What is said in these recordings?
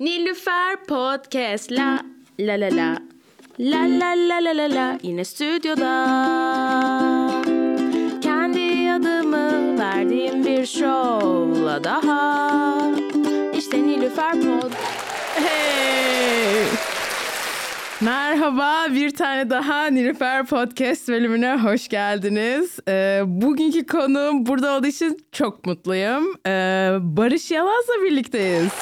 Nilüfer Podcast la la la la La la la la la la yine stüdyoda Kendi adımı verdiğim bir şovla daha İşte Nilüfer Pod Hey! Merhaba, bir tane daha Nilüfer Podcast bölümüne hoş geldiniz. Ee, bugünkü konuğum burada olduğu için çok mutluyum. Ee, Barış Yalaz'la birlikteyiz.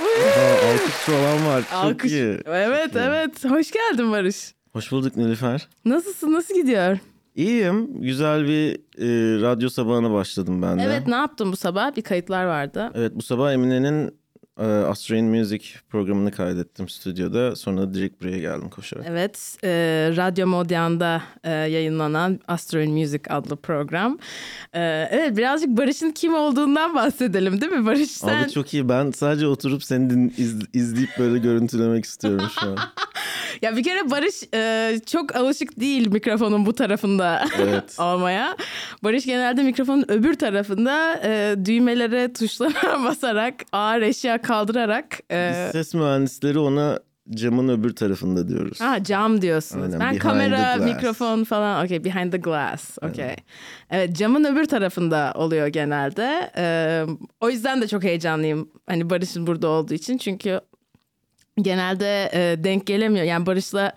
Aa, alkışçı olan var. Çok Alkış. iyi. Evet, Çok iyi. evet. Hoş geldin Barış. Hoş bulduk Nilüfer. Nasılsın, nasıl gidiyor? İyiyim. Güzel bir e, radyo sabahına başladım ben de. Evet, ne yaptın bu sabah? Bir kayıtlar vardı. Evet bu sabah Emine'nin e, Australian Music programını kaydettim stüdyoda. Sonra direkt buraya geldim koşarak. Evet, e, Radyo Modyan'da e, yayınlanan Astral Music adlı program. E, evet, birazcık Barış'ın kim olduğundan bahsedelim değil mi Barış? Sen... Abi çok iyi. Ben sadece oturup seni din- iz- izleyip böyle görüntülemek istiyorum şu an. Ya bir kere Barış e, çok alışık değil mikrofonun bu tarafında Evet. olmaya. Barış genelde mikrofonun öbür tarafında e, düğmelere, tuşlara basarak, ağır eşya kaldırarak... e, Biz ses mühendisleri ona camın öbür tarafında diyoruz. Ha cam diyorsunuz. Aynen, ben kamera, mikrofon falan. Okay, behind the glass. Okay. Evet, camın öbür tarafında oluyor genelde. Ee, o yüzden de çok heyecanlıyım. Hani Barış'ın burada olduğu için. Çünkü genelde e, denk gelemiyor. Yani Barış'la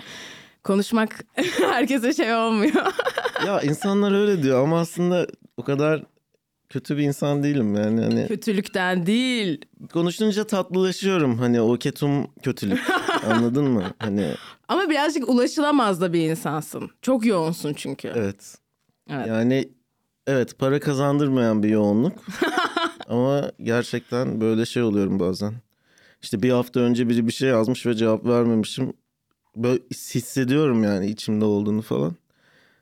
konuşmak herkese şey olmuyor. ya insanlar öyle diyor ama aslında o kadar kötü bir insan değilim yani. Hani Kötülükten değil. konuşunca tatlılaşıyorum. Hani o ketum kötülük. Anladın mı? Hani Ama birazcık ulaşılamaz da bir insansın. Çok yoğunsun çünkü. evet. Evet. Yani evet para kazandırmayan bir yoğunluk. Ama gerçekten böyle şey oluyorum bazen. İşte bir hafta önce biri bir şey yazmış ve cevap vermemişim. Böyle hissediyorum yani içimde olduğunu falan.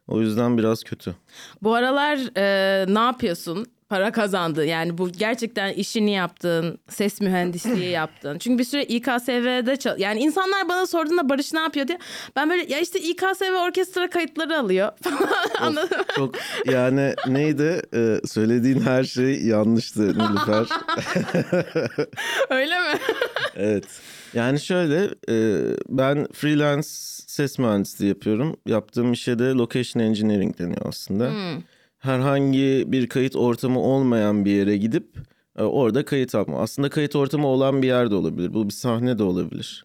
O yüzden biraz kötü. Bu aralar e, ne yapıyorsun? Para kazandı. Yani bu gerçekten işini yaptın, ses mühendisliği yaptın. Çünkü bir süre İKSV'de çal... Yani insanlar bana sorduğunda Barış ne yapıyor diye. Ben böyle ya işte İKSV orkestra kayıtları alıyor falan. Mı? Çok yani neydi? Ee, söylediğin her şey yanlıştı Nilüfer. Öyle mi? Evet. Yani şöyle e, ben freelance ses mühendisliği yapıyorum. Yaptığım işe de location engineering deniyor aslında. Herhangi bir kayıt ortamı olmayan bir yere gidip e, orada kayıt yapma. Aslında kayıt ortamı olan bir yer de olabilir. Bu bir sahne de olabilir.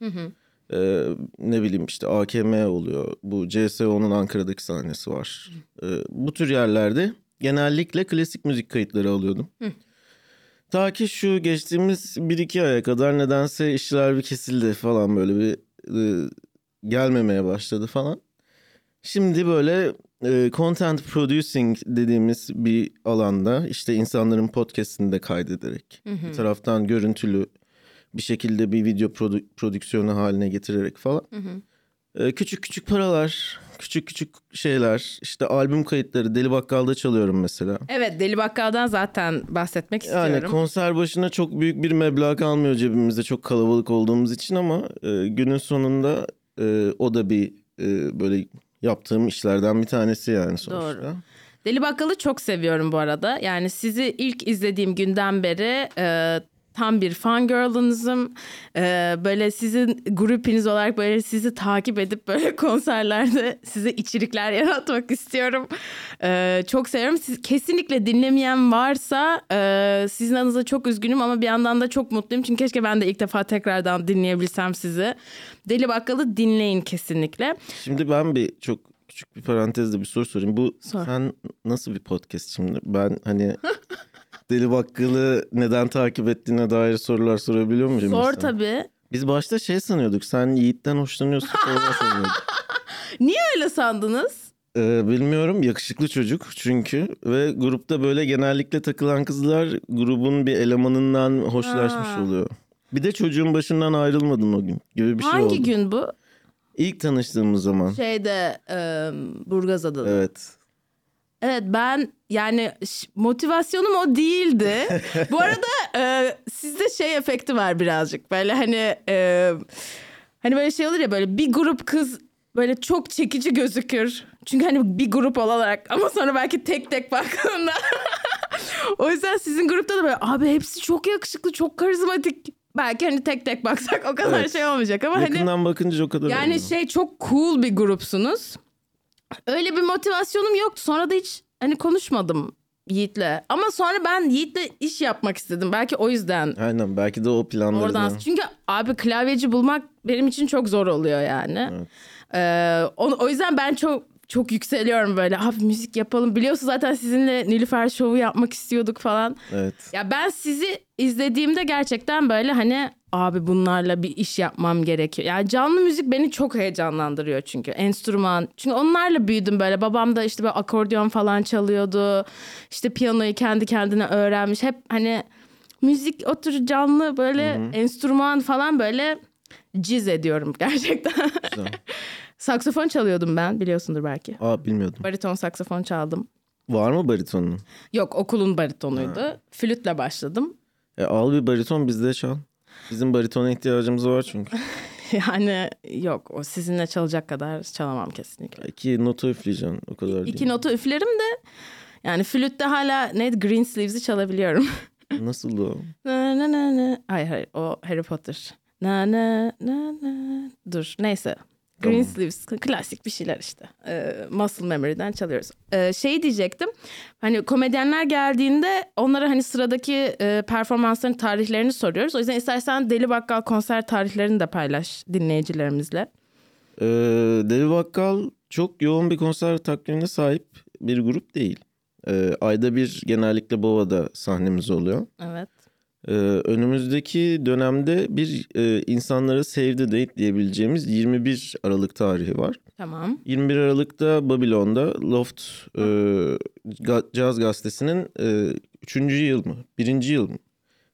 E, ne bileyim işte AKM oluyor. Bu CSO'nun Ankara'daki sahnesi var. E, bu tür yerlerde genellikle klasik müzik kayıtları alıyordum. Ta ki şu geçtiğimiz bir iki aya kadar nedense işler bir kesildi falan böyle bir e, gelmemeye başladı falan. Şimdi böyle content producing dediğimiz bir alanda işte insanların podcast'ini de kaydederek bir taraftan görüntülü bir şekilde bir video produ- prodüksiyonu haline getirerek falan. E, küçük küçük paralar, küçük küçük şeyler işte albüm kayıtları Deli Bakkal'da çalıyorum mesela. Evet Deli Bakkal'dan zaten bahsetmek Yani istiyorum. konser başına çok büyük bir meblağ kalmıyor cebimizde çok kalabalık olduğumuz için ama e, günün sonunda e, o da bir e, böyle yaptığım işlerden bir tanesi yani sonuçta. Doğru. Deli Bakkal'ı çok seviyorum bu arada. Yani sizi ilk izlediğim günden beri e, tam bir fangirl'ınızım. E, böyle sizin grupiniz olarak böyle sizi takip edip böyle konserlerde size içerikler yaratmak istiyorum. E, çok seviyorum. Siz, kesinlikle dinlemeyen varsa e, sizin adınıza çok üzgünüm ama bir yandan da çok mutluyum. Çünkü keşke ben de ilk defa tekrardan dinleyebilsem sizi. Deli Bakkal'ı dinleyin kesinlikle. Şimdi ben bir çok küçük bir parantezde bir soru sorayım. Bu Sor. sen nasıl bir podcast şimdi? Ben hani Deli Bakkal'ı neden takip ettiğine dair sorular sorabiliyor muyum? Sor sana? tabii. Biz başta şey sanıyorduk. Sen Yiğit'ten hoşlanıyorsun falan sanıyorduk. Niye öyle sandınız? Ee, bilmiyorum yakışıklı çocuk çünkü ve grupta böyle genellikle takılan kızlar grubun bir elemanından hoşlaşmış Ha. oluyor. Bir de çocuğun başından ayrılmadın o gün gibi bir şey Hangi oldu. gün bu? İlk tanıştığımız zaman. Şeyde e, Burgazada'da. Evet. Evet. ben yani motivasyonum o değildi. bu arada e, sizde şey efekti var birazcık. Böyle hani e, hani böyle şey olur ya böyle bir grup kız böyle çok çekici gözükür. Çünkü hani bir grup olarak ama sonra belki tek tek baktığında o yüzden sizin grupta da böyle abi hepsi çok yakışıklı, çok karizmatik belki hani tek tek baksak o kadar Evet. şey olmayacak ama hani Yakından bakınca o kadar yani olmuyor. şey çok cool bir grupsunuz. Öyle bir motivasyonum yoktu. Sonra da hiç hani konuşmadım Yiğit'le. Ama sonra ben Yiğit'le iş yapmak istedim. Belki o yüzden Aynen belki de o planları oradan. da- Çünkü abi klavyeci bulmak benim için çok zor oluyor yani. Evet. Ee, o, o yüzden ben çok çok yükseliyorum böyle. Abi müzik yapalım. Biliyorsun zaten sizinle Nilüfer Show'u yapmak istiyorduk falan. Evet. Ya ben sizi izlediğimde gerçekten böyle hani abi bunlarla bir iş yapmam gerekiyor. Yani canlı müzik beni çok heyecanlandırıyor çünkü. Enstrüman. Çünkü onlarla büyüdüm böyle. Babam da işte böyle akordeon falan çalıyordu. İşte piyanoyu kendi kendine öğrenmiş. Hep hani müzik otur canlı böyle enstrüman falan böyle ciz ediyorum gerçekten. Saksafon çalıyordum ben biliyorsundur belki. Aa bilmiyordum. Bariton saksafon çaldım. Var mı baritonun? Yok okulun baritonuydu. Flütle başladım. E, al bir bariton bizde çal. Bizim baritona ihtiyacımız var çünkü. Yani yok o sizinle çalacak kadar çalamam kesinlikle. İki nota üfleyeceksin o kadar değil. İki notu üflerim de yani flütte hala neydi Green Sleeves'i çalabiliyorum. Nasıl o? na na na na. Hayır hayır o Harry Potter. Na na na na. Dur neyse. Green Tamam. Sleeves klasik bir şeyler işte. Ee, Muscle Memory'den çalıyoruz. Ee, şey diyecektim. Hani komedyenler geldiğinde onlara hani sıradaki e, performansların tarihlerini soruyoruz. O yüzden istersen Deli Bakkal konser tarihlerini de paylaş dinleyicilerimizle. Ee, Deli Bakkal çok yoğun bir konser takvimine sahip bir grup değil. Ee, ayda bir genellikle Bova'da sahnemiz oluyor. Evet. Ee, önümüzdeki dönemde bir e, insanlara Save the Date diyebileceğimiz 21 Aralık tarihi var. Tamam. 21 Aralık'ta Babylon'da Loft e, Ga- Caz Gazetesi'nin 3. yıl mı? 1. yıl mı?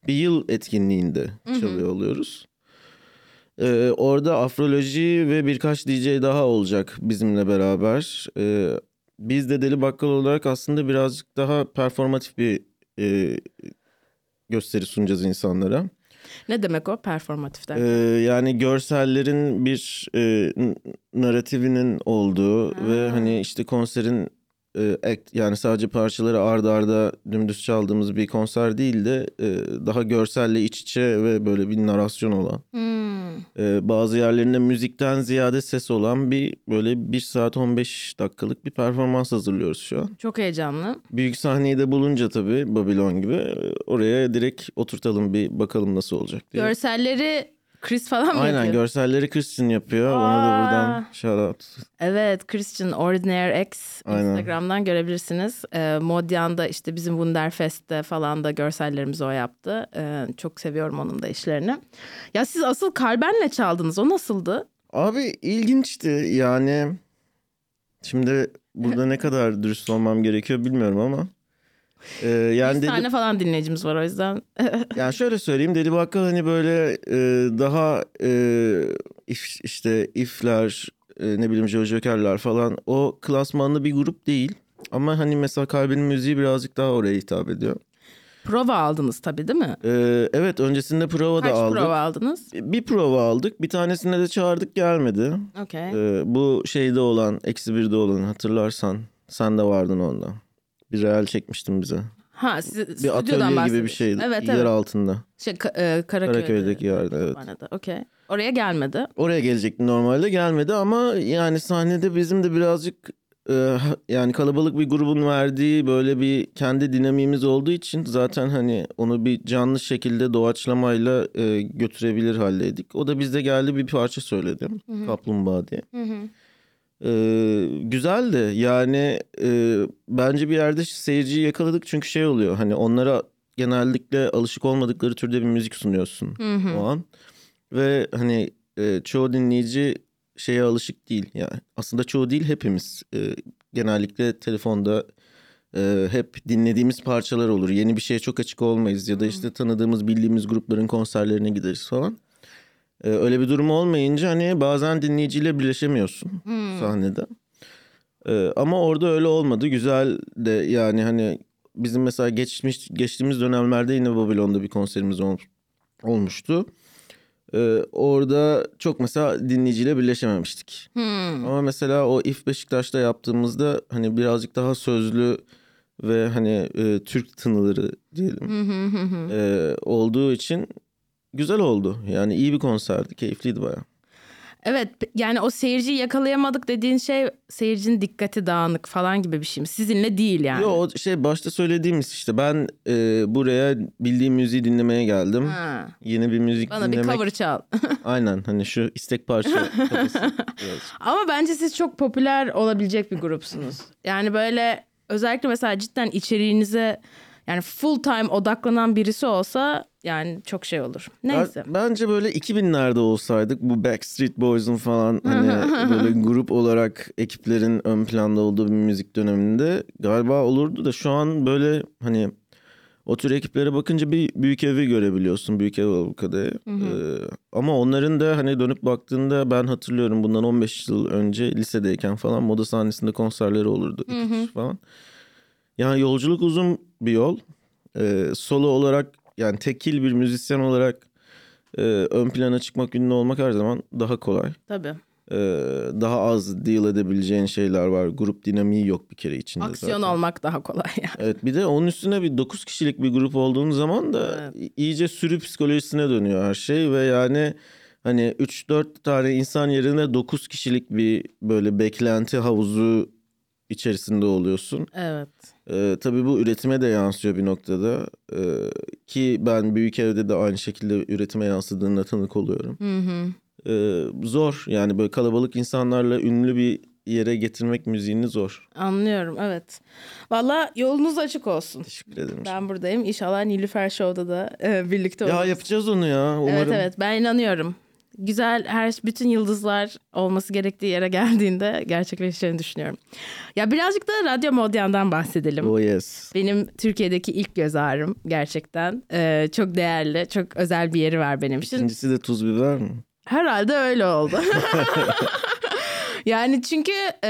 Bir yıl etkinliğinde çalıyor oluyoruz. E, orada Afroloji ve birkaç DJ daha olacak bizimle beraber. E, biz de Deli Bakkal olarak aslında birazcık daha performatif bir e, gösteri sunacağız insanlara. Ne demek o performatif Ee, derken? yani görsellerin bir e, narratifinin olduğu ve hani işte konserin e, act, yani sadece parçaları arda arda dümdüz çaldığımız bir konser değil de e, daha görselle iç içe ve böyle bir narasyon olan Hmm. E, bazı yerlerinde müzikten ziyade ses olan bir böyle 1 saat 15 dakikalık bir performans hazırlıyoruz şu an. Çok heyecanlı. Büyük sahneyi de bulunca tabii Babylon gibi e, oraya direkt oturtalım bir bakalım nasıl olacak diye. Görselleri Chris falan mı Aynen yapıyor? görselleri Christian yapıyor. Ona da Aa. buradan shout out. Evet Christian Ordinary X Aynen. Instagram'dan görebilirsiniz. Ee, Modyan'da işte bizim Wunderfest'te falan da görsellerimizi o yaptı. Ee, çok seviyorum onun da işlerini. Ya siz asıl Kalben'le çaldınız. O nasıldı? Abi ilginçti yani. Şimdi burada ne kadar dürüst olmam gerekiyor bilmiyorum ama. Ee, yani Bir dedi, tane falan dinleyicimiz var o yüzden. yani şöyle söyleyeyim Deli Bakkal hani böyle e, daha e, if, işte ifler e, ne bileyim Joker'ler falan o klasmanlı bir grup değil. Ama hani mesela Kalbinin müziği birazcık daha oraya hitap ediyor. prova aldınız tabii değil mi? Ee, evet öncesinde prova Kaç da aldık. prova aldınız? Bir prova aldık. Bir tanesine de çağırdık gelmedi. Okey. Ee, bu şeyde olan, eksi birde olan hatırlarsan. Sen de vardın onda. Bir real çekmiştin bize. Ha siz Bir atölye gibi bir şeydi. Evet Yer evet. altında. Şey, Ka- e, Karaköy'de. Karaköy'deki yerde evet. Okey. Oraya gelmedi. Oraya gelecekti normalde gelmedi ama yani sahnede bizim de birazcık e, yani kalabalık bir grubun verdiği böyle bir kendi dinamiğimiz olduğu için zaten hani onu bir canlı şekilde doğaçlamayla e, götürebilir haldeydik. O da bizde geldi bir parça söyledi. Kaplumbağa diye. Hı hı. Ee, güzeldi yani e, bence bir yerde seyirciyi yakaladık çünkü şey oluyor hani onlara genellikle alışık olmadıkları türde bir müzik sunuyorsun Hı hı. o an ve hani e, çoğu dinleyici şeye alışık değil yani aslında çoğu değil hepimiz e, genellikle telefonda e, hep dinlediğimiz parçalar olur yeni bir şeye çok açık olmayız ya da işte tanıdığımız bildiğimiz grupların konserlerine gideriz falan. Ee, öyle bir durum olmayınca hani bazen dinleyiciyle birleşemiyorsun Hmm. sahnede. Ee, ama orada öyle olmadı. Güzel de yani hani bizim mesela geçmiş geçtiğimiz dönemlerde yine Babylon'da bir konserimiz ol- olmuştu. Ee, orada çok mesela dinleyiciyle birleşememiştik. Hmm. Ama mesela o İF Beşiktaş'ta yaptığımızda hani birazcık daha sözlü ve hani e, Türk tınıları diyelim e, olduğu için güzel oldu. Yani iyi bir konserdi. Keyifliydi bayağı. Evet yani o seyirciyi yakalayamadık dediğin şey seyircinin dikkati dağınık falan gibi bir şey mi? Sizinle değil yani. Yo o şey başta söylediğimiz işte ben e, buraya bildiğim müziği dinlemeye geldim. Ha. Yeni bir müzik Bana dinlemek. bir cover çal. Aynen hani şu istek parça. Ama bence siz çok popüler olabilecek bir grupsunuz. Yani böyle özellikle mesela cidden içeriğinize yani full time odaklanan birisi olsa yani çok şey olur. Neyse. Ben- Bence böyle 2000'lerde olsaydık bu Backstreet Boys'un falan hani böyle grup olarak ekiplerin ön planda olduğu bir müzik döneminde galiba olurdu da şu an böyle hani o tür ekiplere bakınca bir büyük evi görebiliyorsun. Büyük ev avukadayı. Ee, ama onların da hani dönüp baktığında ben hatırlıyorum bundan 15 yıl önce lisedeyken falan moda sahnesinde konserleri olurdu. falan. Yani yolculuk uzun bir yol. Ee, solo olarak yani tekil bir müzisyen olarak e, ön plana çıkmak, ünlü olmak her zaman daha kolay. Tabii. Ee, daha az deal edebileceğin şeyler var. Grup dinamiği yok bir kere içinde Aksiyon zaten. olmak daha kolay yani. Evet bir de onun üstüne bir 9 kişilik bir grup olduğun zaman da iyice sürü psikolojisine dönüyor her şey ve yani hani 3-4 tane insan yerine 9 kişilik bir böyle beklenti havuzu içerisinde oluyorsun. Evet. Ee, tabii bu üretime de yansıyor bir noktada. Ee, ki ben büyük evde de aynı şekilde üretime yansıdığına tanık oluyorum. Hı hı. Ee, zor yani böyle kalabalık insanlarla ünlü bir yere getirmek müziğini zor. Anlıyorum evet. Valla yolunuz açık olsun. Teşekkür ederim. Ben buradayım. İnşallah Nilüfer Show'da da e, birlikte Ya oluruz. yapacağız onu ya umarım. Evet evet ben inanıyorum. Güzel her bütün yıldızlar olması gerektiği yere geldiğinde gerçekleşeceğini düşünüyorum. Ya birazcık da Radyo Modyan'dan bahsedelim. Oh yes. Benim Türkiye'deki ilk göz ağrım gerçekten. Ee, çok değerli, çok özel bir yeri var benim için. İkincisi de tuz biber mi? Herhalde öyle oldu. yani çünkü e,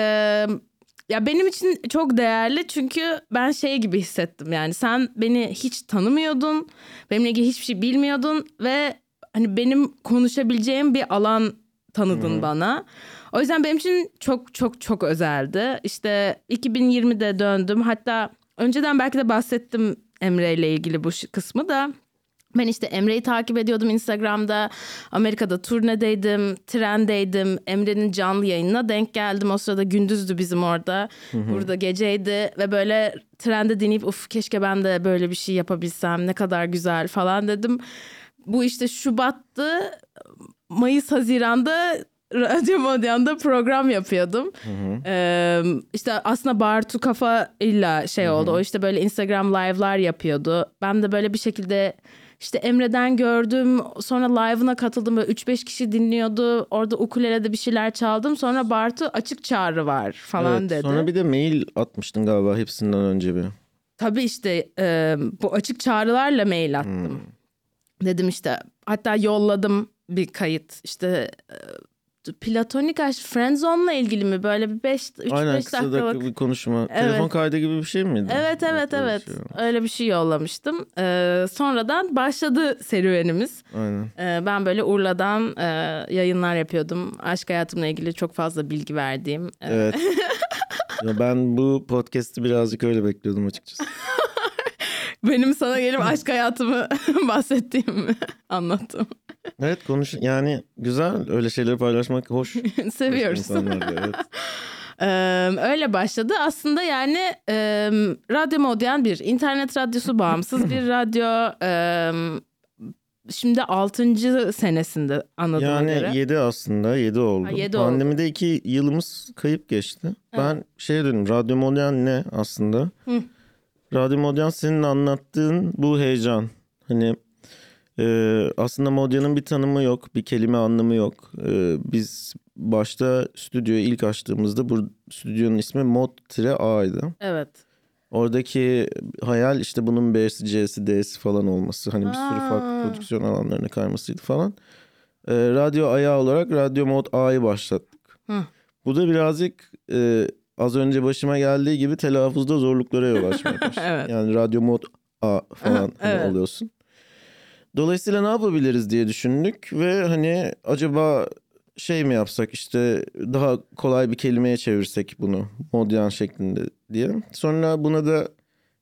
ya benim için çok değerli çünkü ben şey gibi hissettim yani sen beni hiç tanımıyordun benimle ilgili hiçbir şey bilmiyordun ve hani benim konuşabileceğim bir alan tanıdın bana. O yüzden benim için çok çok çok özeldi. İşte 2020'de döndüm. Hatta önceden belki de bahsettim Emre ile ilgili bu kısmı da. Ben işte Emre'yi takip ediyordum Instagram'da. Amerika'da turnedeydim, trendeydim. Emre'nin canlı yayınına denk geldim. O sırada gündüzdü bizim orada. Burada geceydi ve böyle trende dinleyip uf keşke ben de böyle bir şey yapabilsem ne kadar güzel falan dedim. Bu işte Şubat'tı. Mayıs Haziran'da Radyo Modyan'da program yapıyordum. Ee, işte aslında Bartu Kafa illa şey oldu. O işte böyle Instagram live'lar yapıyordu. Ben de böyle bir şekilde işte Emre'den gördüm. Sonra live'ına katıldım. Böyle 3-5 kişi dinliyordu. Orada ukulelede bir şeyler çaldım. Sonra Bartu açık çağrı var falan Evet, dedi. Sonra bir de mail atmıştın galiba hepsinden önce bir. Tabii işte e, bu açık çağrılarla mail attım. Dedim işte hatta yolladım bir kayıt işte e, platonik aşk friendzone'la ilgili mi böyle bir 5 3 Aynen 5 kısa dakikalık. dakika bir konuşma. Evet. Telefon kaydı gibi bir şey miydi? Evet evet bir evet şey öyle bir şey yollamıştım. Ee, sonradan başladı serüvenimiz. Aynen. Ee, ben böyle Urla'dan e, yayınlar yapıyordum. Aşk hayatımla ilgili çok fazla bilgi verdiğim. e, Evet. ya ben bu podcast'i birazcık öyle bekliyordum açıkçası. Benim sana gelip aşk hayatımı bahsettiğimi anlattım. Evet konuş yani güzel öyle şeyleri paylaşmak hoş. Seviyoruz. Evet. Ee, öyle başladı. Aslında yani e, Radyo Modern bir internet radyosu bağımsız bir radyo. E, şimdi 6. senesinde anladığıma Yani göre. 7 aslında 7 oldu. Ha, yedi oldu. Pandemide 2 yılımız kayıp geçti. Ben şey dedim Radyo Modern ne aslında? Hı. Radyo Modern senin anlattığın bu heyecan. Hani e, aslında Modern'ın bir tanımı yok, bir kelime anlamı yok. E, biz başta stüdyoyu ilk açtığımızda bu stüdyonun ismi Mod-A'ydı. Evet. Oradaki hayal işte bunun B'si, C'si, D'si falan olması. Hani bir sürü farklı prodüksiyon alanlarına kaymasıydı falan. Ee, radyo ayağı olarak Radyo Mod A'yı başlattık. Hı. Bu da birazcık e, az önce başıma geldiği gibi telaffuzda zorluklara yol başladı. Evet. Yani Radyo Mod A falan Evet. oluyorsun. Dolayısıyla ne yapabiliriz diye düşündük ve hani acaba şey mi yapsak işte daha kolay bir kelimeye çevirsek bunu modern şeklinde diye. Sonra buna da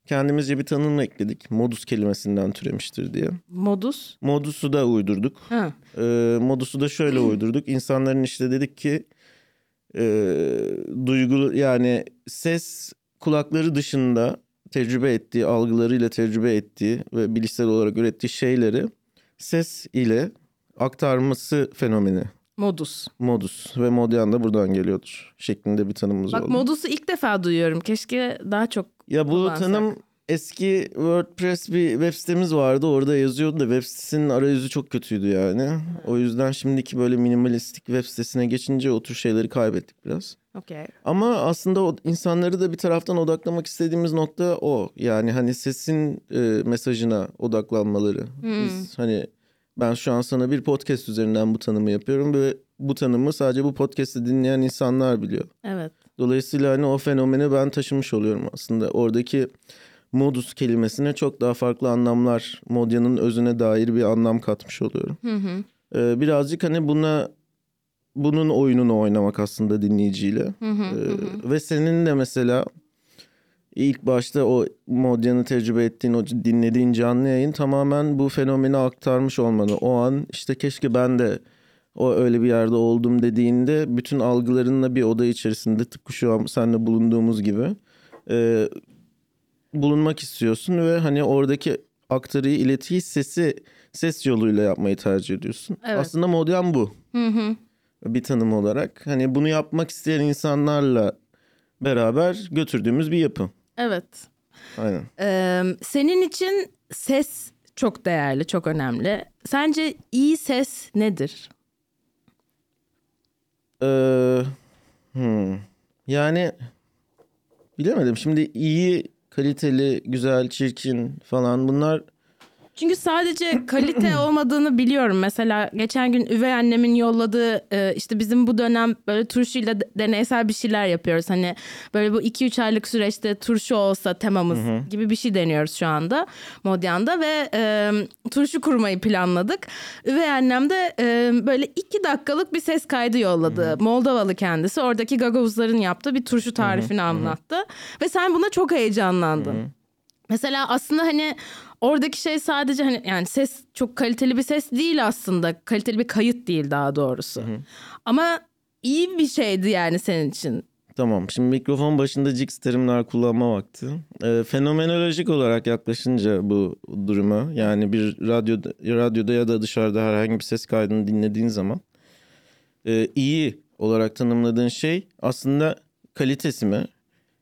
kendimizce bir tanım ekledik. Modus kelimesinden türemiştir diye. Modus? Modus'u da uydurduk. Ha. Ee, modus'u da şöyle uydurduk. İnsanların işte dedik ki e, duygu yani ses kulakları dışında tecrübe ettiği, algılarıyla tecrübe ettiği ve bilişsel olarak ürettiği şeyleri ses ile aktarması fenomeni. Modus. Modus ve modyan da buradan geliyordur şeklinde bir tanımımız Bak oldu. modus'u ilk defa duyuyorum. Keşke daha çok Ya bu kullansak. tanım eski WordPress bir web sitemiz vardı. Orada yazıyordu da web sitesinin arayüzü çok kötüydü yani. O yüzden şimdiki böyle minimalistik web sitesine geçince o tür şeyleri kaybettik biraz. Okey. Ama aslında o insanları da bir taraftan odaklamak istediğimiz nokta o. Yani hani sesin e, mesajına odaklanmaları. Biz hani ben şu an sana bir podcast üzerinden bu tanımı yapıyorum ve bu tanımı sadece bu podcast'i dinleyen insanlar biliyor. Evet. Dolayısıyla hani o fenomeni ben taşımış oluyorum aslında. Oradaki modus kelimesine çok daha farklı anlamlar, modyanın özüne dair bir anlam katmış oluyorum. Hı hı. Ee, birazcık hani buna bunun oyununu oynamak aslında dinleyiciyle. Hı hı. Ee, ve senin de mesela ilk başta o modyanı tecrübe ettiğin, o dinlediğin canlı yayın tamamen bu fenomeni aktarmış olmanı. O an işte keşke ben de o öyle bir yerde oldum dediğinde bütün algılarınla bir oda içerisinde tıpkı şu an seninle bulunduğumuz gibi e, bulunmak istiyorsun ve hani oradaki aktarıyı, iletiyi sesi ses yoluyla yapmayı tercih ediyorsun. Evet. Aslında modyan bu Hı hı. bir tanım olarak. Hani bunu yapmak isteyen insanlarla beraber götürdüğümüz bir yapı. Evet. Aynen. Ee, senin için ses çok değerli, çok önemli. Sence iyi ses nedir? Ee, hmm. Yani bilemedim. Şimdi iyi, kaliteli, güzel, çirkin falan. Bunlar Çünkü sadece kalite olmadığını biliyorum. Mesela geçen gün üvey annemin yolladığı e, işte bizim bu dönem böyle turşuyla de- deneysel bir şeyler yapıyoruz. Hani böyle bu 2-3 aylık süreçte turşu olsa temamız gibi bir şey deniyoruz şu anda Modyan'da ve e, turşu kurmayı planladık. Üvey annem de e, böyle 2 dakikalık bir ses kaydı yolladı. Moldovalı kendisi. Oradaki gagavuzların yaptığı bir turşu tarifini anlattı. Ve sen buna çok heyecanlandın. Mesela aslında hani oradaki şey sadece hani yani ses çok kaliteli bir ses değil aslında. Kaliteli bir kayıt değil daha doğrusu. Ama iyi bir şeydi yani senin için. Tamam. Şimdi mikrofon başında jigs terimler kullanma vakti. Ee, fenomenolojik olarak yaklaşınca bu duruma yani bir radyoda, radyoda ya da dışarıda herhangi bir ses kaydını dinlediğin zaman e, iyi olarak tanımladığın şey aslında kalitesi mi?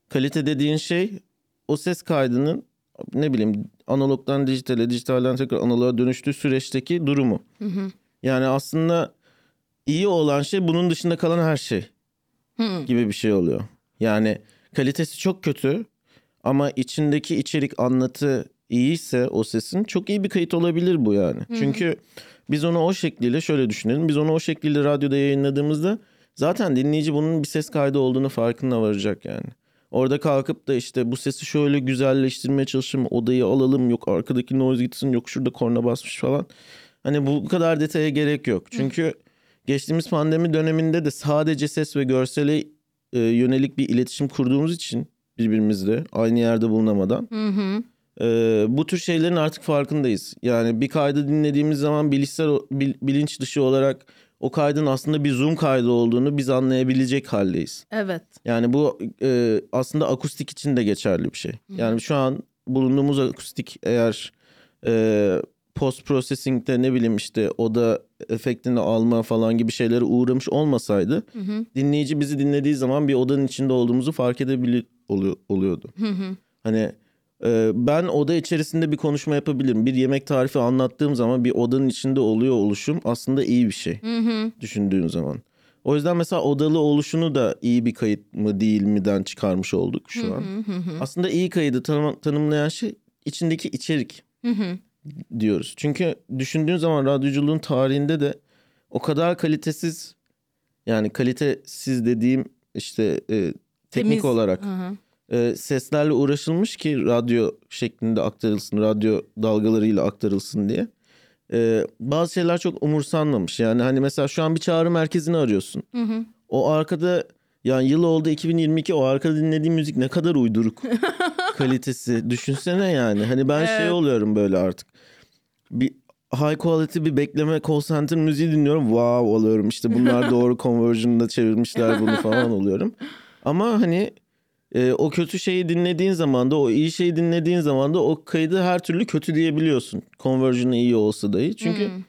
Kalite dediğin şey o ses kaydının ne bileyim analogdan dijitale, dijitalden tekrar analoğa dönüştüğü süreçteki durumu. Yani aslında iyi olan şey bunun dışında kalan her şey gibi bir şey oluyor. Yani kalitesi çok kötü ama içindeki içerik anlatı iyiyse o sesin çok iyi bir kayıt olabilir bu yani. Çünkü biz onu o şekliyle şöyle düşünelim. Biz onu o şekliyle radyoda yayınladığımızda zaten dinleyici bunun bir ses kaydı olduğunu farkına varacak yani. Orada kalkıp da işte bu sesi şöyle güzelleştirmeye çalışırım. Odayı alalım yok arkadaki noise gitsin yok şurada korna basmış falan. Hani bu kadar detaya gerek yok. Çünkü geçtiğimiz pandemi döneminde de sadece ses ve görsele e, yönelik bir iletişim kurduğumuz için birbirimizle aynı yerde bulunamadan Hı hı. e, bu tür şeylerin artık farkındayız. Yani bir kaydı dinlediğimiz zaman bilişsel bilinç dışı olarak o kaydın aslında bir zoom kaydı olduğunu biz anlayabilecek haldeyiz. Evet. Yani bu e, aslında akustik için de geçerli bir şey. Yani şu an bulunduğumuz akustik eğer e, post processing'de ne bileyim işte oda efektini alma falan gibi şeylere uğramış olmasaydı dinleyici bizi dinlediği zaman bir odanın içinde olduğumuzu fark edebilir oluyor, oluyordu. Hani e, ben oda içerisinde bir konuşma yapabilirim. Bir yemek tarifi anlattığım zaman bir odanın içinde oluyor oluşum aslında iyi bir şey düşündüğün zaman. O yüzden mesela odalı oluşunu da iyi bir kayıt mı değil mi'den çıkarmış olduk şu an. Aslında iyi kaydı tanım- tanımlayan şey içindeki içerik diyoruz. Çünkü düşündüğün zaman radyoculuğun tarihinde de o kadar kalitesiz yani kalitesiz dediğim işte e, teknik Temiz. olarak Hı hı. E, seslerle uğraşılmış ki radyo şeklinde aktarılsın, radyo dalgalarıyla aktarılsın diye. E, bazı şeyler çok umursanmamış. Yani hani mesela şu an bir çağrı merkezini arıyorsun. O arkada yani yıl oldu 2022 o arkada dinlediğim müzik ne kadar uyduruk. kalitesi. Düşünsene yani. Hani ben şey Evet. oluyorum böyle artık. Bir high quality bir bekleme call center müziği dinliyorum. Wow oluyorum. İşte bunlar doğru conversion'da çevirmişler bunu falan oluyorum. Ama hani e, o kötü şeyi dinlediğin zaman da o iyi şeyi dinlediğin zaman da o kaydı her türlü kötü diyebiliyorsun. Conversion'ı iyi olsa dahi. Çünkü Hmm.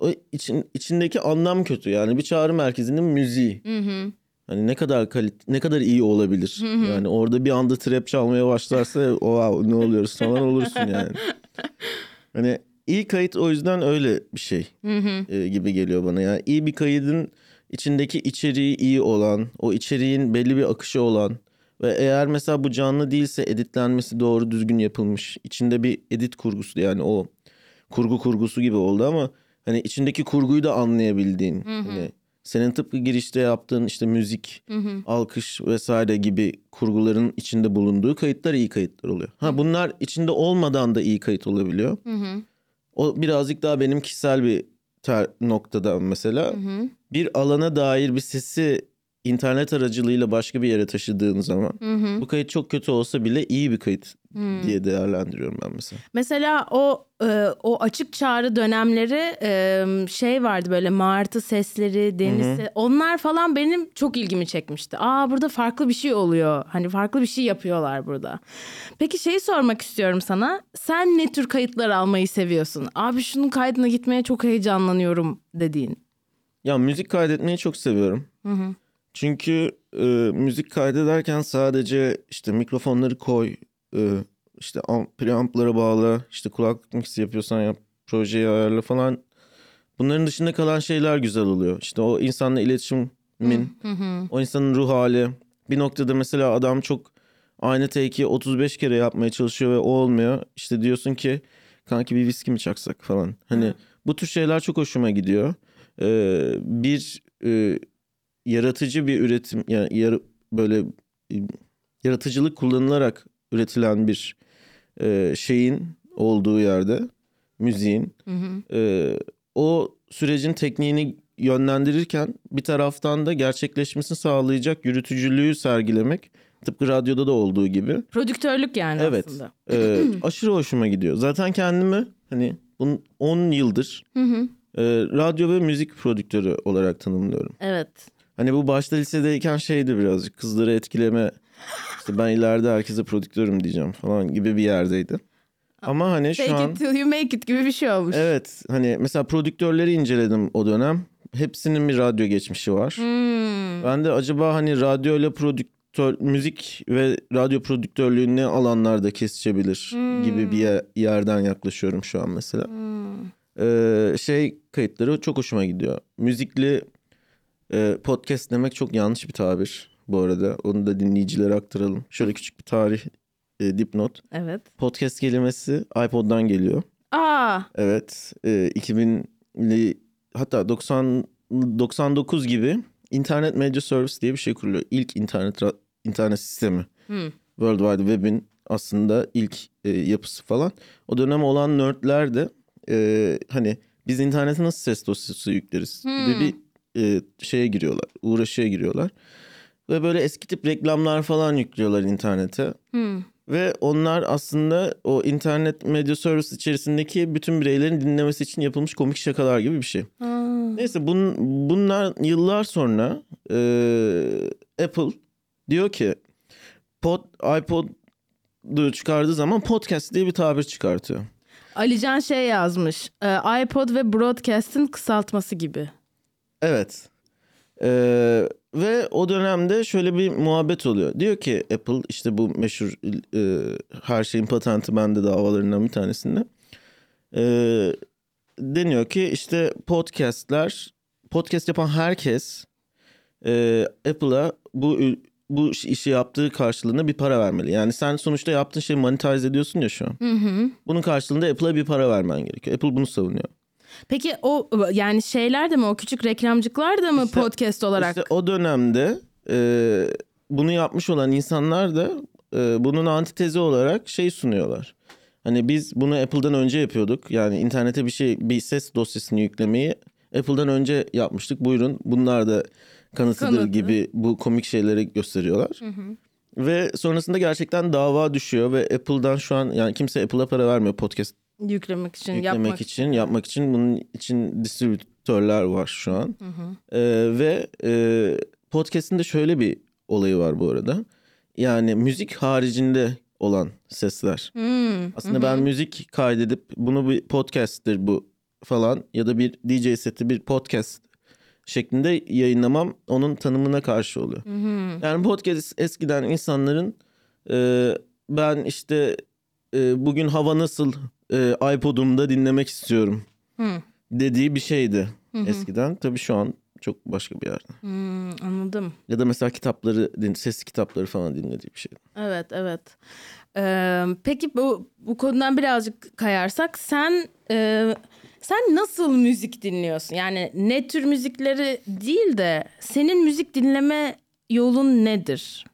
o için, içindeki anlam kötü. Yani bir çağrı merkezinin müziği. Hı hı. Hani ne kadar kalit ne kadar iyi olabilir. Yani orada bir anda trap çalmaya başlarsa wow ne oluyoruz falan olursun yani. Hani iyi kayıt o yüzden öyle bir şey Hı hı. e, gibi geliyor bana. Yani iyi bir kaydın içindeki içeriği iyi olan, o içeriğin belli bir akışı olan ve eğer mesela bu canlı değilse editlenmesi doğru düzgün yapılmış. İçinde bir edit kurgusu yani o kurgu kurgusu gibi oldu ama hani içindeki kurguyu da anlayabildiğin. Hani senin tıpkı girişte yaptığın işte müzik, Hı hı. alkış vesaire gibi kurguların içinde bulunduğu kayıtlar iyi kayıtlar oluyor. Ha bunlar içinde olmadan da iyi kayıt olabiliyor. Hı hı. O birazcık daha benim kişisel bir ter noktada mesela. Hı hı. Bir alana dair bir sesi internet aracılığıyla başka bir yere taşıdığın zaman Hı hı. bu kayıt çok kötü olsa bile iyi bir kayıt Hmm. diye değerlendiriyorum ben mesela. Mesela o e, o açık çağrı dönemleri e, şey vardı böyle martı sesleri, deniz se- onlar falan benim çok ilgimi çekmişti. Aa burada farklı bir şey oluyor. Hani farklı bir şey yapıyorlar burada. Peki şeyi sormak istiyorum sana. Sen ne tür kayıtlar almayı seviyorsun? Abi şunun kaydına gitmeye çok heyecanlanıyorum dediğin. Ya müzik kaydetmeyi çok seviyorum. Hı hı. Çünkü e, müzik kaydederken sadece işte mikrofonları koy, e, işte am- preamplara bağla, işte kulaklık mixi yapıyorsan yap, projeyi ayarla falan. Bunların dışında kalan şeyler güzel oluyor. İşte o insanla iletişimin, o insanın ruh hali. Bir noktada mesela adam çok aynı take'i 35 kere yapmaya çalışıyor ve o olmuyor. İşte diyorsun ki kanki bir viski mi çaksak falan. Hani bu tür şeyler çok hoşuma gidiyor. Ee, bir e, yaratıcı bir üretim yani yar, böyle e, yaratıcılık kullanılarak üretilen bir e, şeyin olduğu yerde müziğin Hı hı. e, o sürecin tekniğini yönlendirirken bir taraftan da gerçekleşmesini sağlayacak yürütücülüğü sergilemek tıpkı radyoda da olduğu gibi Prodüktörlük yani Evet. aslında. e, aşırı hoşuma gidiyor. Zaten kendimi hani bunun 10 yıldır Hı hı. e, radyo ve müzik prodüktörü olarak tanımlıyorum. Evet. Hani bu başta lisedeyken şeydi birazcık kızları etkileme işte ben ileride herkese prodüktörüm diyeceğim falan gibi bir yerdeydi. Ama hani şu Take an it till you make it gibi bir şey olmuş. evet hani mesela prodüktörleri inceledim o dönem. Hepsinin bir radyo geçmişi var. Hmm. Ben de acaba hani radyo ile prodüktör müzik ve radyo prodüktörlüğü ne alanlarda kesişebilir gibi bir yer- yerden yaklaşıyorum şu an mesela. Hmm. Ee, şey kayıtları çok hoşuma gidiyor. Müzikli e, podcast demek çok yanlış bir tabir bu arada. Onu da dinleyicilere aktaralım. Şöyle küçük bir tarih e, dipnot. Evet. Podcast kelimesi iPod'dan geliyor. Aa. Evet. E, 2000'li hatta 90 99 gibi internet media service diye bir şey kuruluyor. İlk internet internet sistemi. Hmm. World Wide Web'in aslında ilk e, yapısı falan. O dönem olan nerdler de e, hani biz internete nasıl ses dosyası yükleriz gibi bir e, şeye giriyorlar. Uğraşıya giriyorlar. Ve böyle eski tip reklamlar falan yüklüyorlar internete. Hmm. Ve onlar aslında o internet medya service içerisindeki bütün bireylerin dinlemesi için yapılmış komik şakalar gibi bir şey. Aa. Neyse bun, bunlar yıllar sonra e, Apple diyor ki pod, iPod'u çıkardığı zaman podcast diye bir tabir çıkartıyor. Alican şey yazmış. e, iPod ve broadcast'in kısaltması gibi. Evet. Ee, ve o dönemde şöyle bir muhabbet oluyor. Diyor ki Apple işte bu meşhur e, her şeyin patenti bende davalarından bir tanesinde. Ee, deniyor ki işte podcastler podcast yapan herkes e, Apple'a bu bu işi yaptığı karşılığında bir para vermeli. Yani sen sonuçta yaptığın şeyi monetize ediyorsun ya şu an. Hı hı. Bunun karşılığında Apple'a bir para vermen gerekiyor. Apple bunu savunuyor. Peki o yani şeyler de mi o küçük reklamcıklar da mı İşte- podcast olarak? İşte o dönemde e, bunu yapmış olan insanlar da e, bunun antitezi olarak şey sunuyorlar. Hani biz bunu Apple'dan önce yapıyorduk. Yani internete bir şey bir ses dosyasını yüklemeyi Apple'dan önce yapmıştık. Buyurun bunlar da kanıtıdır Kanıtı. gibi bu komik şeyleri gösteriyorlar. Ve sonrasında gerçekten dava düşüyor ve Apple'dan şu an yani kimse Apple'a para vermiyor podcast Yüklemek için, yüklemek yapmak için, yapmak için bunun için distribütörler var şu an. Hı hı. Ee, ve e, podcast'in de şöyle bir olayı var bu arada. Yani müzik haricinde olan sesler. Hmm, Aslında ben müzik kaydedip bunu bir podcast'tir bu falan ya da bir DJ seti bir podcast şeklinde yayınlamam onun tanımına karşı oluyor. hı hı. Yani podcast eskiden insanların e, ben işte e, bugün hava nasıl e, iPod'umda dinlemek istiyorum Hı. dediği bir şeydi Hı hı. eskiden. Tabii şu an çok başka bir yerde. Hmm, anladım. Ya da mesela kitapları, din- sesli kitapları falan dinlediği bir şey. Evet, evet. Ee, peki bu bu konudan birazcık kayarsak sen e, sen nasıl müzik dinliyorsun? Yani ne tür müzikleri değil de senin müzik dinleme yolun nedir?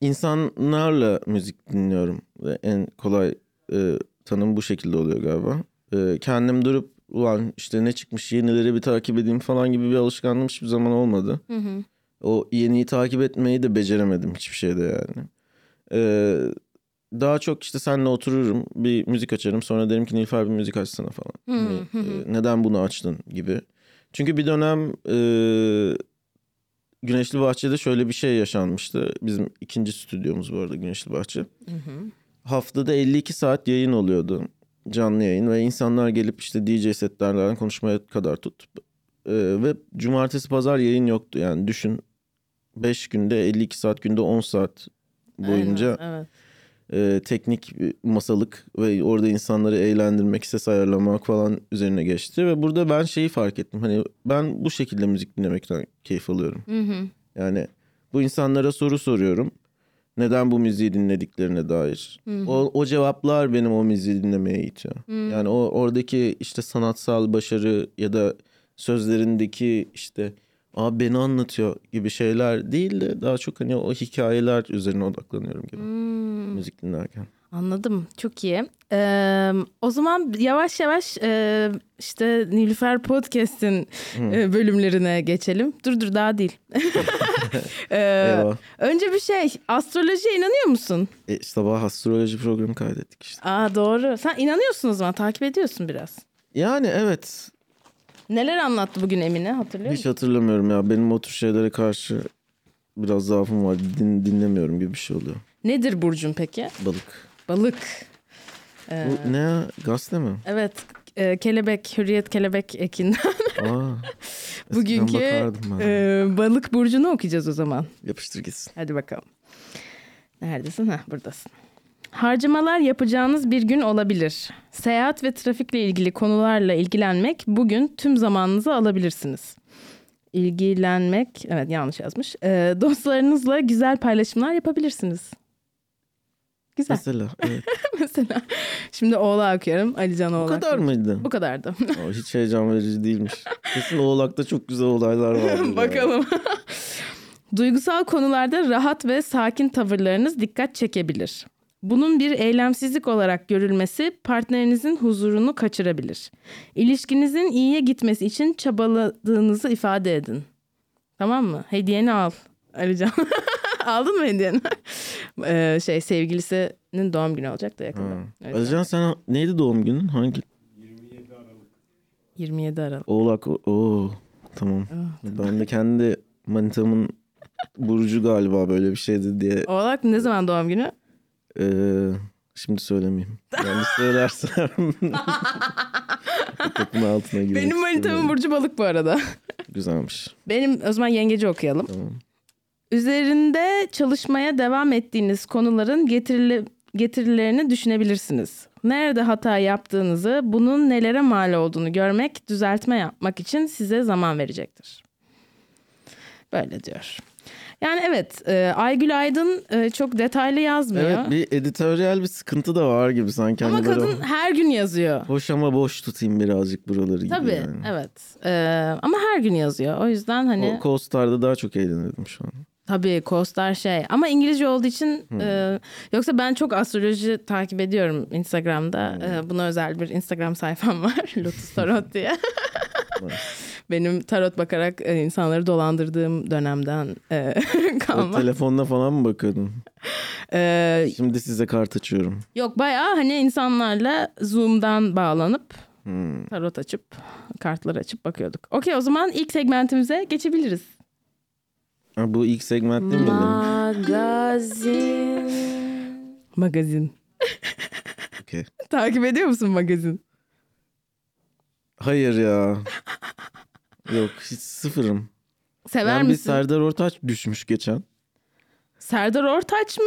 İnsanlarla müzik dinliyorum ve en kolay e, tanım bu şekilde oluyor galiba. E, kendim durup ulan işte ne çıkmış yenileri bir takip edeyim falan gibi bir alışkanlığım hiçbir zaman olmadı. Hı hı. O yeniyi takip etmeyi de beceremedim hiçbir şeyde yani. Ee, daha çok işte seninle otururum bir müzik açarım sonra derim ki Nilüfer bir müzik açsana falan. Hı, Hani, hı hı. e, neden bunu açtın gibi. Çünkü bir dönem e, Güneşli Bahçe'de şöyle bir şey yaşanmıştı. Bizim ikinci stüdyomuz bu arada Güneşli Bahçe. Hı hı. Haftada 52 saat yayın oluyordu. Canlı yayın ve insanlar gelip işte DJ setlerden konuşmaya kadar tut. Ee, ve cumartesi pazar yayın yoktu yani düşün 5 günde 52 saat günde 10 saat boyunca Evet, e, teknik masalık ve orada insanları eğlendirmek, ses ayarlamak falan üzerine geçti. Ve burada ben şeyi fark ettim. Hani ben bu şekilde müzik dinlemekten keyif alıyorum. Hı hı. Yani bu insanlara soru soruyorum. Neden bu müziği dinlediklerine dair. O, o cevaplar benim o müziği dinlemeye itiyor. Yani o oradaki işte sanatsal başarı ya da sözlerindeki işte Aa beni anlatıyor gibi şeyler değil de daha çok hani o hikayeler üzerine odaklanıyorum gibi Hmm, müzik dinlerken. Anladım. Çok iyi. Ee, o zaman yavaş yavaş e, işte Nilüfer Podcast'in e, bölümlerine geçelim. Dur dur daha değil. Ee, Eyvah. önce bir şey astrolojiye inanıyor musun? E, sabah astroloji programı kaydettik işte. Aa doğru. Sen inanıyorsun o zaman takip ediyorsun biraz. Yani evet Neler anlattı bugün Emine hatırlıyor hiç musun? hatırlamıyorum ya. Benim o tür şeylere karşı biraz zaafım var. Din, dinlemiyorum gibi bir şey oluyor. Nedir burcun peki? Balık. Balık. Ee, Bu ne ya? Gazete mi? evet e, kelebek, hürriyet kelebek ekinden. Aa, Bugünkü e, balık burcunu okuyacağız o zaman. Yapıştır gitsin. Hadi bakalım. Neredesin? Ha buradasın. Harcamalar yapacağınız bir gün olabilir. Seyahat ve trafikle ilgili konularla ilgilenmek bugün tüm zamanınızı alabilirsiniz. İlgilenmek, evet yanlış yazmış. Ee, dostlarınızla güzel paylaşımlar yapabilirsiniz. Güzel Mesela evet. mesela. Şimdi Oğlak okuyorum. Alican Bu Oğlak. kadar mıydı? Bu kadardı. Aa, hiç heyecan verici değilmiş. Kesin Oğlak'ta çok güzel olaylar var. Bakalım. Duygusal konularda rahat ve sakin tavırlarınız dikkat çekebilir. Bunun bir eylemsizlik olarak görülmesi partnerinizin huzurunu kaçırabilir. İlişkinizin iyiye gitmesi için çabaladığınızı ifade edin. Tamam mı? Hediyeni al. Alican. Aldın mı hediyeni? Ee, şey sevgilisinin doğum günü olacak da yakında. Evet. Alican sen neydi doğum günün? Hangi? 27 Aralık. Oğlak. o- Oo, tamam. Ben de kendi manitamın burcu galiba böyle bir şeydi diye Oğlak ne zaman doğum günü? Ee, şimdi söylemeyeyim. Yanlış söylersem topun altına girmek Benim manitamın burcu balık bu arada. Güzelmiş. Benim o zaman yengeci okuyalım. Tamam. Üzerinde çalışmaya devam ettiğiniz konuların getirili, getirilerini düşünebilirsiniz. Nerede hata yaptığınızı, bunun nelere mal olduğunu görmek, düzeltme yapmak için size zaman verecektir. Böyle diyor. Yani evet, e, Aygül Aydın e, çok detaylı yazmıyor. Evet bir editoryal bir sıkıntı da var gibi sanki. ama hani böyle kadın her gün yazıyor. hoş ama boş tutayım birazcık buraları gibi Tabii, yani. evet. E, ama her gün yazıyor. O yüzden hani... O Co-Star'da daha çok eğlenirdim şu an. Tabii Kostar şey ama İngilizce olduğu için Hmm. e, yoksa ben çok astroloji takip ediyorum Instagram'da. Hmm. E, buna özel bir Instagram sayfam var. Lotus Tarot diye. Benim tarot bakarak e, insanları dolandırdığım dönemden e, O kalma. telefonla falan mı bakıyordun? E, Şimdi size kart açıyorum. yok bayağı hani insanlarla Zoom'dan bağlanıp Hmm. tarot açıp kartlar açıp bakıyorduk. Okey o zaman ilk segmentimize geçebiliriz. Ha, bu ilk segment değil miydi? Magazin. Magazin. Okey. Takip ediyor musun magazin? Hayır ya. Yok hiç sıfırım. Sever Yani bir misin? Serdar Ortaç düşmüş geçen. Serdar Ortaç mı?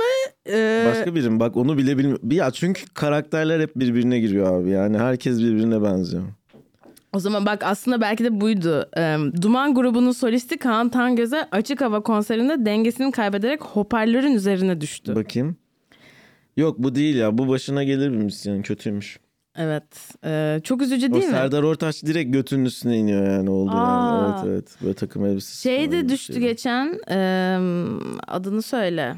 Ee, Başka birim bak onu bile bilmiyorum. Ya çünkü karakterler hep birbirine giriyor abi. Yani herkes birbirine benziyor. O zaman bak aslında belki de buydu. Duman grubunun solisti Kaan Tangöz'e açık hava konserinde dengesini kaybederek hoparlörün üzerine düştü. Bakayım. Yok bu değil ya. Bu başına gelir bir müzisyen. Kötüymüş. Evet. Ee, çok üzücü O değil mi? Serdar Ortaç direkt götünün üstüne iniyor yani oldu Aa. yani. Evet evet. Böyle takım elbisesi. Şey de düştü şey. geçen. ee, adını söyle.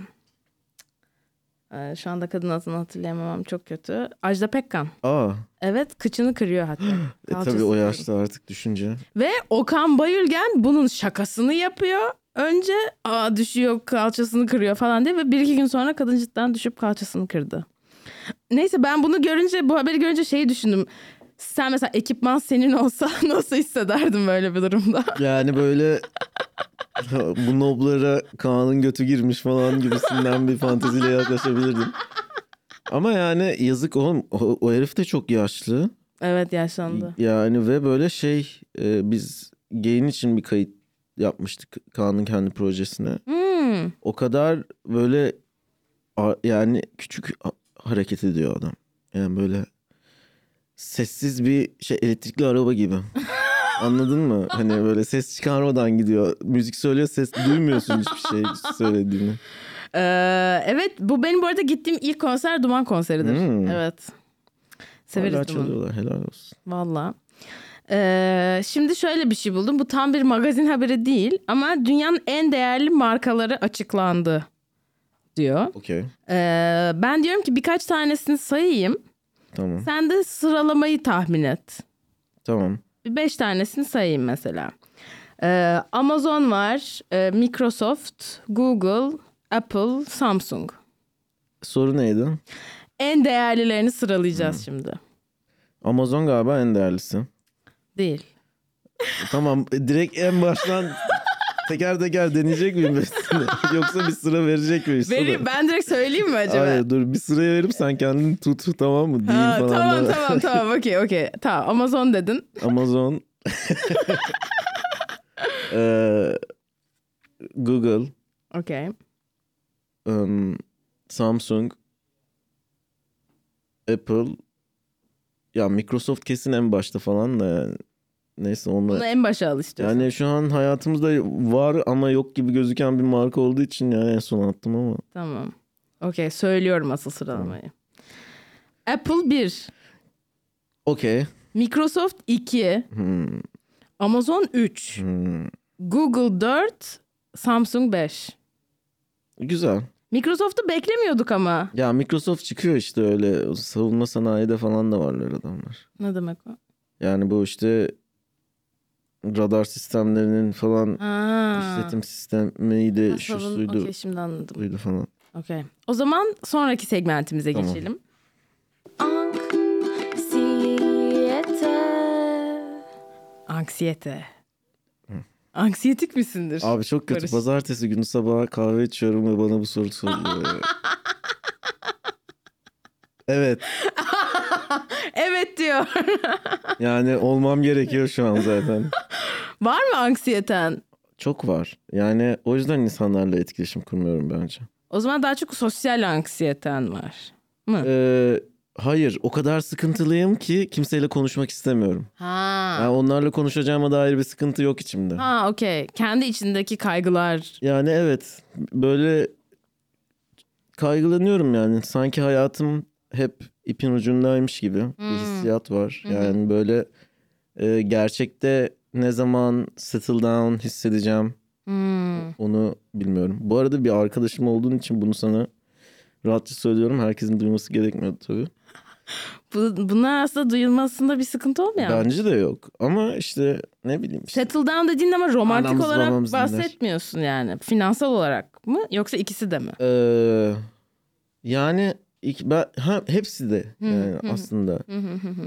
Ee, şu anda kadın adını hatırlayamamam çok kötü. Ajda Pekkan. Aa. Evet kıçını kırıyor hatta. E, tabii o yaşta artık düşünce. Ve Okan Bayülgen bunun şakasını yapıyor. Önce aa düşüyor kalçasını kırıyor falan diye ve bir iki gün sonra kadın cidden düşüp kalçasını kırdı. Neyse ben bunu görünce bu haberi görünce şeyi düşündüm. Sen mesela ekipman senin olsa nasıl hissederdin böyle bir durumda? Yani böyle bu noblara Kaan'ın götü girmiş falan gibisinden bir fanteziyle yaklaşabilirdim. Ama yani yazık oğlum o, o herif de çok yaşlı. evet yaşlandı. Yani ve böyle şey e, biz Gain için bir kayıt yapmıştık Kaan'ın kendi projesine. Hmm. O kadar böyle yani küçük hareket ediyor adam. Yani böyle sessiz bir şey elektrikli araba gibi. Anladın mı? Hani böyle ses çıkarmadan gidiyor. Müzik söylüyor ses duymuyorsun hiçbir şey söylediğini. Ee, evet bu benim bu arada gittiğim ilk konser Duman konseridir. Hmm. Evet. Severiz Hala Duman'ı. çalıyorlar helal olsun. Valla. Ee, şimdi şöyle bir şey buldum. Bu tam bir magazin haberi değil ama dünyanın en değerli markaları açıklandı diyor. Okey Ee, ben diyorum ki birkaç tanesini sayayım. tamam Sen de sıralamayı tahmin et. tamam. Beş tanesini sayayım mesela. Ee, Amazon var, e, Microsoft, Google, Apple, Samsung. Soru neydi? En değerlilerini sıralayacağız şimdi. Amazon galiba en değerlisi. Değil. Tamam direkt en baştan teker teker deneyecek miyim hepsini? Yoksa bir sıra verecek miyiz? Vereyim, ben direkt söyleyeyim mi acaba? Hayır dur bir sıraya verip sen kendini tut tamam mı? Değil Ha, falan. tamam da. tamam tamam okey okey. Tamam Amazon dedin. Amazon. Ee, Google. Okey. um, Samsung. Apple. Ya Microsoft kesin en başta falan da yani. Neyse Bunu onu. en başa al istiyorsan. Yani şu an hayatımızda var ama yok gibi gözüken bir marka olduğu için yani en son attım ama. Tamam. Okey söylüyorum asıl sıralamayı. Apple 1. Okey. Microsoft 2. Hmm, Amazon 3. hmm. Google 4. Samsung 5. Güzel. Microsoft'u beklemiyorduk ama. Ya Microsoft çıkıyor işte öyle. Savunma sanayide falan da varlar adamlar. Ne demek o? Yani bu işte radar sistemlerinin falan Ha. işletim sistemiydi, Ha, şu suydu, Okey şimdi anladım. buydu falan. Okey. O zaman sonraki segmentimize Tamam. geçelim. Anksiyete. Anksiyetik misindir? Abi çok kötü. Barış. Pazartesi günü sabah kahve içiyorum ve bana bu soru soruluyor. evet. evet diyor. Yani olmam gerekiyor şu an zaten. Var mı anksiyeten? Çok var. Yani o yüzden insanlarla etkileşim kurmuyorum bence. O zaman daha çok sosyal anksiyeten var. Mı? Ee, hayır. O kadar sıkıntılıyım ki kimseyle konuşmak istemiyorum. ha. Yani onlarla konuşacağıma dair bir sıkıntı yok içimde. Ha okey. Kendi içindeki kaygılar. Yani evet böyle kaygılanıyorum yani. Sanki hayatım hep ipin ucundaymış gibi bir Hmm. hissiyat var. Yani böyle e, gerçekte ne zaman settle down hissedeceğim Hmm. onu bilmiyorum. Bu arada bir arkadaşım olduğun için bunu sana rahatça söylüyorum. Herkesin duyması gerekmiyordu tabii. Bu, bunlar aslında duyulmasında bir sıkıntı olmuyor mu? Bence de yok. Ama işte ne bileyim işte. Settle down dediğin ama romantik Anamız, olarak babamız dinler. bahsetmiyorsun yani. Finansal olarak mı yoksa ikisi de mi? Ee, yani ilk, ben, ha, hepsi de yani aslında.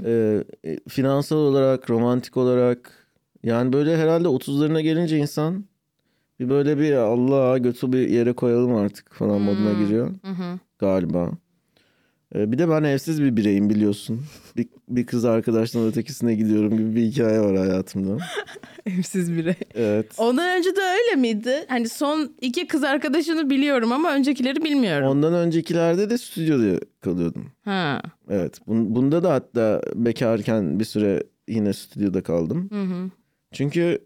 Ee, e, finansal olarak, romantik olarak yani böyle herhalde 30'larına gelince insan bir böyle bir Allah götü bir yere koyalım artık falan moduna Hmm. giriyor Hı hı. galiba. Ee, bir de ben evsiz bir bireyim biliyorsun. Bir, bir kız arkadaştan ötekisine gidiyorum gibi bir hikaye var hayatımda. Evsiz birey. Evet. Ondan önce de öyle miydi? Hani son iki kız arkadaşını biliyorum ama öncekileri bilmiyorum. Ondan öncekilerde de stüdyoda kalıyordum. Ha. Evet. bun- Bunda da hatta bekarken bir süre yine stüdyoda kaldım. Hı hı. Çünkü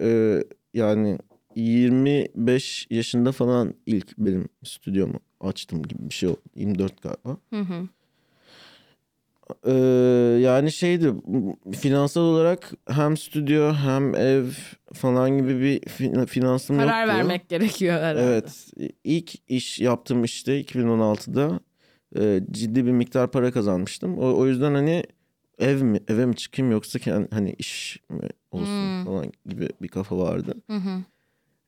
e, yani 25 yaşında falan ilk benim stüdyomu açtım gibi bir şey oldu. 24 galiba. Hı hı. E, yani şeydi finansal olarak hem stüdyo hem ev falan gibi bir fin- finansım Karar yoktu. vermek gerekiyor herhalde. Evet. İlk iş yaptığım işte 2016'da e, ciddi bir miktar para kazanmıştım. O, o yüzden hani ev mi eve mi çıkayım yoksa ken- hani iş mi olsun Hmm. falan gibi bir kafa vardı. Hı hı.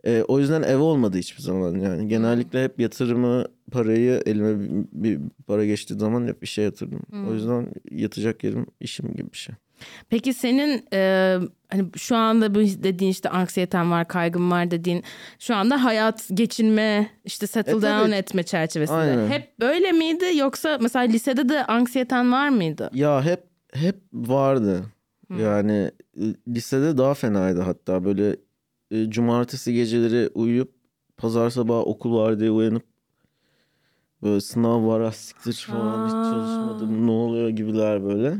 E, o yüzden ev olmadı hiçbir zaman yani. Genellikle hep yatırımı parayı elime bir, bir para geçtiği zaman hep işe yatırdım. Hmm. O yüzden yatacak yerim işim gibi bir şey. Peki senin e, hani şu anda bu dediğin işte anksiyeten var, kaygın var dediğin şu anda hayat geçinme işte settle E, down tabii. etme çerçevesinde. Aynen. Hep böyle miydi yoksa mesela lisede de anksiyeten var mıydı? Ya hep hep vardı. Hmm. Yani lisede daha fenaydı hatta böyle e, cumartesi geceleri uyuyup pazar sabahı okul var diye uyanıp böyle sınav var ah siktir falan hiç Aa. çalışmadım ne oluyor gibiler böyle.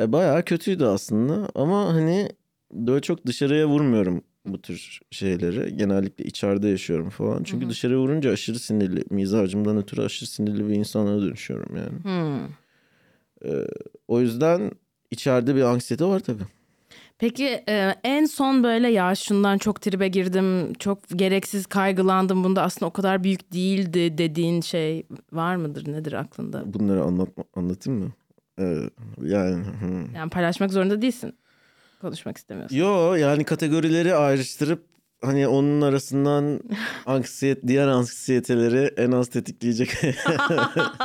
E, bayağı kötüydü aslında ama hani böyle çok dışarıya vurmuyorum bu tür şeyleri. Genellikle içeride yaşıyorum falan. Çünkü Hı hı. dışarıya vurunca aşırı sinirli, mizacımdan ötürü aşırı sinirli bir insana dönüşüyorum yani. Hmm. Ee, o yüzden içeride bir anksiyete var tabii. Peki e, en son böyle ya şundan çok tribe girdim, çok gereksiz kaygılandım. Bunda aslında o kadar büyük değildi dediğin şey var mıdır? Nedir aklında? Bunları anlatma, anlatayım mı? Ee, yani hı. Yani paylaşmak zorunda değilsin. Konuşmak istemiyorsun. yo yani kategorileri ayrıştırıp hani onun arasından anksiyet diğer anksiyeteleri en az tetikleyecek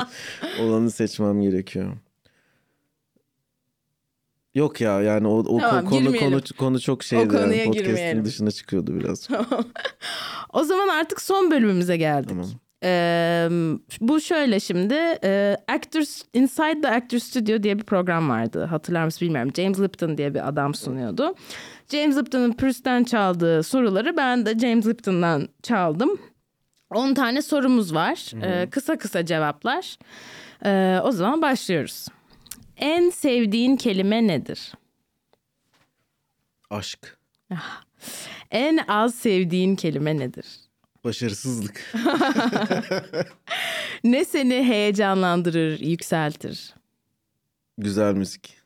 olanı seçmem gerekiyor. Yok ya yani o, o Tamam, ko- konu girmeyelim. konu konu çok şeydi konuya yani podcast'in girmeyelim. dışına çıkıyordu biraz. O zaman artık son bölümümüze geldik. Tamam. Ee, bu şöyle şimdi e, Actors Inside the Actor Studio diye bir program vardı hatırlar mısın bilmiyorum James Lipton diye bir adam sunuyordu James Lipton'ın Purse'den çaldığı soruları ben de James Lipton'dan çaldım 10 tane sorumuz var Ee, kısa kısa cevaplar Ee, o zaman başlıyoruz en sevdiğin kelime nedir? Aşk, en az sevdiğin kelime nedir? Başarısızlık, ne seni heyecanlandırır yükseltir? Güzel müzik,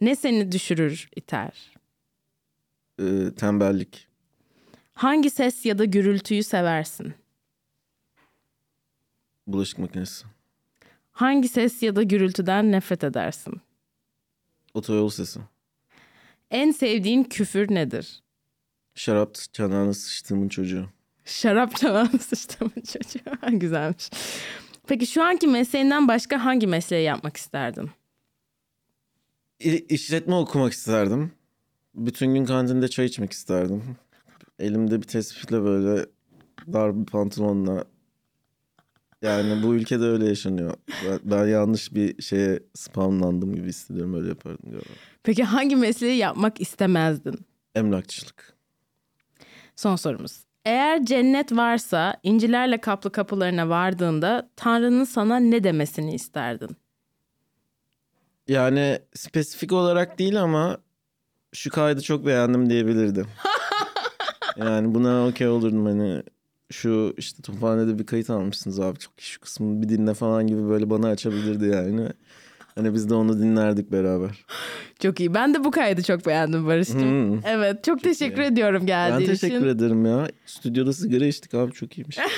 Ne seni düşürür, iter? e, tembellik, Hangi ses ya da gürültüyü seversin? bulaşık makinesi, Hangi ses ya da gürültüden nefret edersin? otoyol sesi, En sevdiğin küfür nedir? şarap çanağına sıçtığımın çocuğu. Şarap çalan sıçtımın çocuğu. Güzelmiş. Peki şu anki mesleğinden başka hangi mesleği yapmak isterdin? İ- işletme okumak isterdim. Bütün gün kantinde çay içmek isterdim. Elimde bir tespihle böyle dar bir pantolonla. Yani bu ülkede öyle yaşanıyor. Ben, ben yanlış bir şeye spamlandım gibi hissediyorum. Öyle yapardım galiba. Peki hangi mesleği yapmak istemezdin? Emlakçılık. Son sorumuz. Eğer cennet varsa incilerle kaplı kapılarına vardığında Tanrı'nın sana ne demesini isterdin? Yani spesifik olarak değil ama şu kaydı çok beğendim diyebilirdim. yani buna okey olurdum hani şu işte Tophane'de bir kayıt almışsınız abi çok şu kısmını bir dinle falan gibi böyle bana açabilirdi yani. Hani biz de onu dinlerdik beraber. Çok iyi. Ben de bu kaydı çok beğendim Barış'cığım. Hmm. Evet çok, teşekkür iyi. ediyorum Ben geldiğin teşekkür için. ederim ya. Stüdyoda sigara içtik abi çok iyiymiş.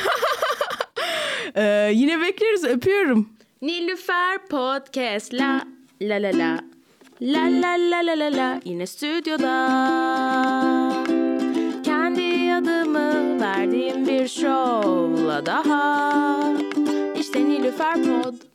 Ee, yine bekleriz öpüyorum. Nilüfer Podcast la la la la la la la la la la yine stüdyoda verdiğim bir şovla daha işte Nilüfer Pod.